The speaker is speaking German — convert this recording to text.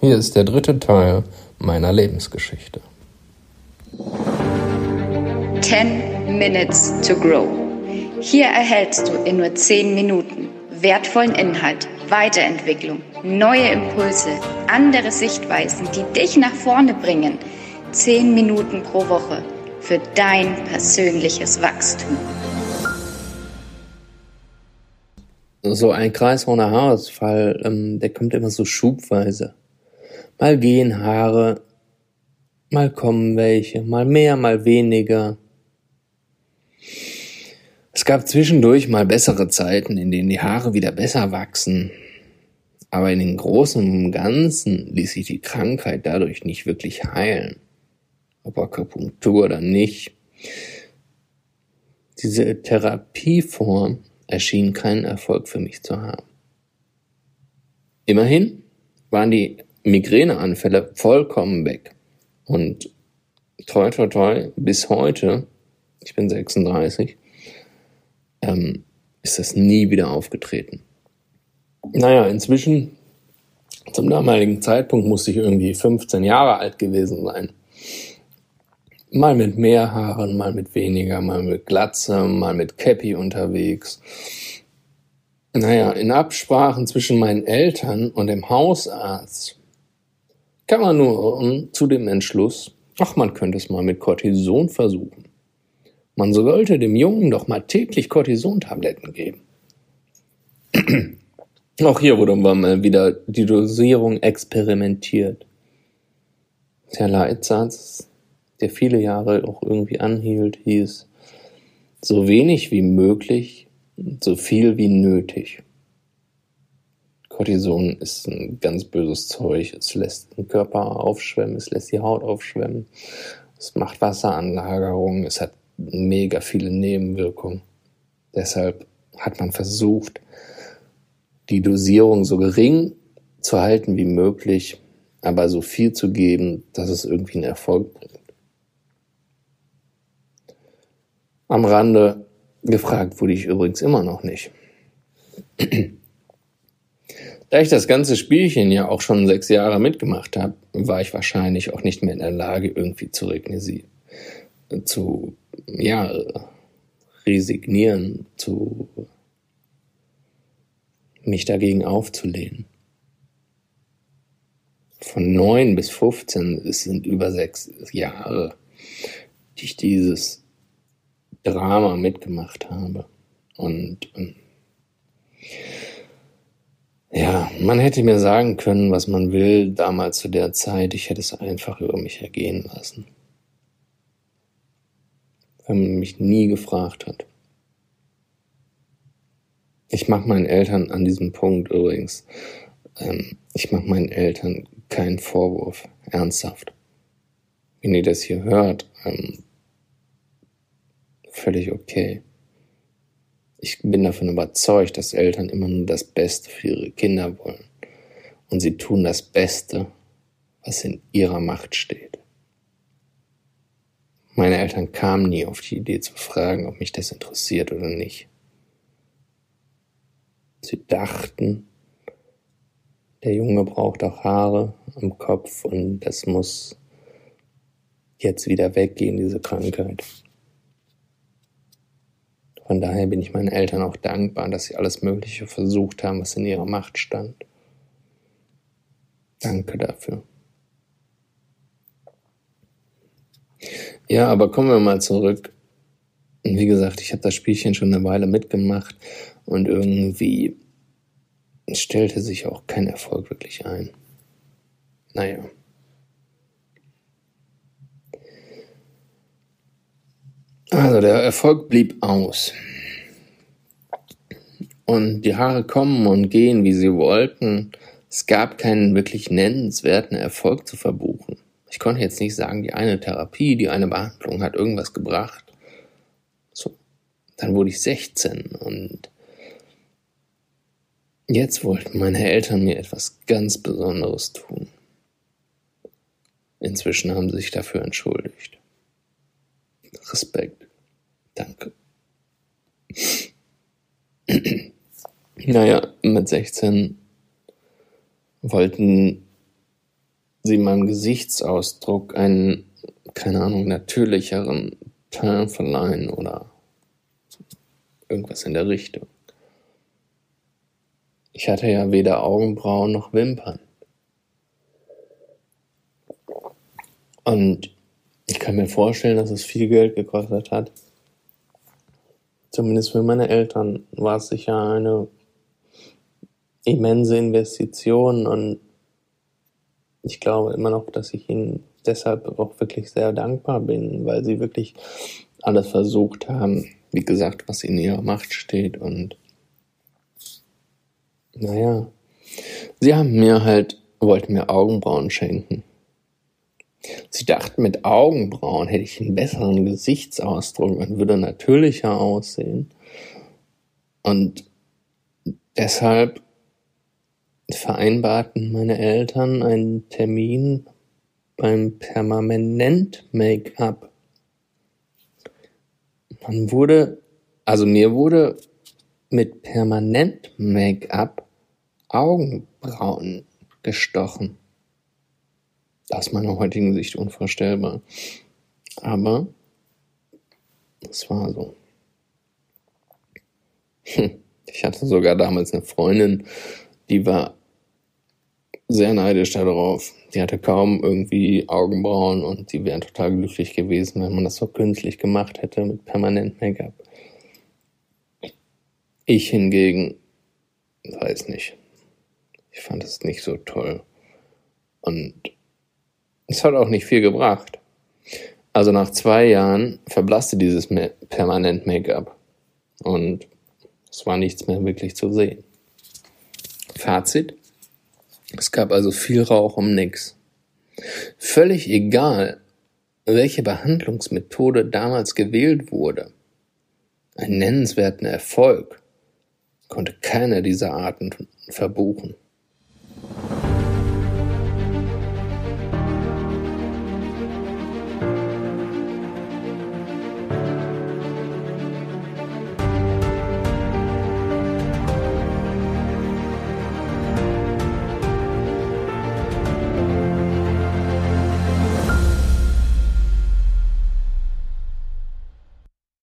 Hier ist der dritte Teil meiner Lebensgeschichte. 10 Minutes to Grow. Hier erhältst du in nur 10 Minuten wertvollen Inhalt, Weiterentwicklung, neue Impulse, andere Sichtweisen, die dich nach vorne bringen. 10 Minuten pro Woche für dein persönliches Wachstum. So ein kreisrunder Haarausfall, ähm, der kommt immer so schubweise. Mal gehen Haare, mal kommen welche, mal mehr, mal weniger. Es gab zwischendurch mal bessere Zeiten, in denen die Haare wieder besser wachsen. Aber in den Großen und Ganzen ließ sich die Krankheit dadurch nicht wirklich heilen. Ob Akupunktur oder nicht. Diese Therapieform erschien keinen Erfolg für mich zu haben. Immerhin waren die Migräneanfälle vollkommen weg. Und toi toi toi, bis heute, ich bin 36, ähm, ist das nie wieder aufgetreten. Naja, inzwischen, zum damaligen Zeitpunkt musste ich irgendwie 15 Jahre alt gewesen sein. Mal mit mehr Haaren, mal mit weniger, mal mit Glatze, mal mit Cappy unterwegs. Naja, in Absprachen zwischen meinen Eltern und dem Hausarzt kam man nur zu dem Entschluss, ach, man könnte es mal mit Cortison versuchen. Man sollte dem Jungen doch mal täglich Cortisontabletten geben. Auch hier wurde mal wieder die Dosierung experimentiert. Der Leitsatz, der viele Jahre auch irgendwie anhielt, hieß, so wenig wie möglich, so viel wie nötig. Cortison ist ein ganz böses Zeug. Es lässt den Körper aufschwemmen, es lässt die Haut aufschwemmen, es macht Wasseranlagerung, es hat mega viele Nebenwirkungen. Deshalb hat man versucht, die Dosierung so gering zu halten wie möglich, aber so viel zu geben, dass es irgendwie einen Erfolg bringt. Am Rande gefragt wurde ich übrigens immer noch nicht. Da ich das ganze Spielchen ja auch schon sechs Jahre mitgemacht habe, war ich wahrscheinlich auch nicht mehr in der Lage, irgendwie zu zu, ja, resignieren, zu mich dagegen aufzulehnen. Von neun bis 15, es sind über sechs Jahre, die ich dieses Drama mitgemacht habe. Und ähm, ja, man hätte mir sagen können, was man will, damals zu der Zeit. Ich hätte es einfach über mich ergehen lassen. Wenn man mich nie gefragt hat. Ich mache meinen Eltern an diesem Punkt übrigens, ähm, ich mache meinen Eltern keinen Vorwurf, ernsthaft. Wenn ihr das hier hört, ähm, völlig okay. Ich bin davon überzeugt, dass Eltern immer nur das Beste für ihre Kinder wollen. Und sie tun das Beste, was in ihrer Macht steht. Meine Eltern kamen nie auf die Idee zu fragen, ob mich das interessiert oder nicht. Sie dachten, der Junge braucht auch Haare am Kopf und das muss jetzt wieder weggehen, diese Krankheit. Von daher bin ich meinen Eltern auch dankbar, dass sie alles Mögliche versucht haben, was in ihrer Macht stand. Danke dafür. Ja, aber kommen wir mal zurück. Wie gesagt, ich habe das Spielchen schon eine Weile mitgemacht und irgendwie stellte sich auch kein Erfolg wirklich ein. Naja. Also der Erfolg blieb aus. Und die Haare kommen und gehen, wie sie wollten. Es gab keinen wirklich nennenswerten Erfolg zu verbuchen. Ich konnte jetzt nicht sagen, die eine Therapie, die eine Behandlung hat irgendwas gebracht. So, dann wurde ich 16 und jetzt wollten meine Eltern mir etwas ganz Besonderes tun. Inzwischen haben sie sich dafür entschuldigt. Respekt. Danke. naja, mit 16 wollten sie meinem Gesichtsausdruck einen, keine Ahnung, natürlicheren Teil verleihen oder irgendwas in der Richtung. Ich hatte ja weder Augenbrauen noch Wimpern. Und ich kann mir vorstellen, dass es viel Geld gekostet hat. Zumindest für meine Eltern war es sicher eine immense Investition und ich glaube immer noch, dass ich ihnen deshalb auch wirklich sehr dankbar bin, weil sie wirklich alles versucht haben, wie gesagt, was in ihrer Macht steht und naja, sie haben mir halt, wollten mir Augenbrauen schenken. Sie dachten, mit Augenbrauen hätte ich einen besseren Gesichtsausdruck und würde natürlicher aussehen. Und deshalb vereinbarten meine Eltern einen Termin beim Permanent-Make-up. Man wurde, also mir wurde mit Permanent-Make-up Augenbrauen gestochen. Aus meiner heutigen Sicht unvorstellbar. Aber es war so. Hm. Ich hatte sogar damals eine Freundin, die war sehr neidisch darauf. Die hatte kaum irgendwie Augenbrauen und die wären total glücklich gewesen, wenn man das so künstlich gemacht hätte mit permanent Make-up. Ich hingegen weiß nicht. Ich fand es nicht so toll. Und es hat auch nicht viel gebracht. Also nach zwei Jahren verblasste dieses permanent Make-up. Und es war nichts mehr wirklich zu sehen. Fazit. Es gab also viel Rauch um nix. Völlig egal, welche Behandlungsmethode damals gewählt wurde. Einen nennenswerten Erfolg konnte keiner dieser Arten verbuchen.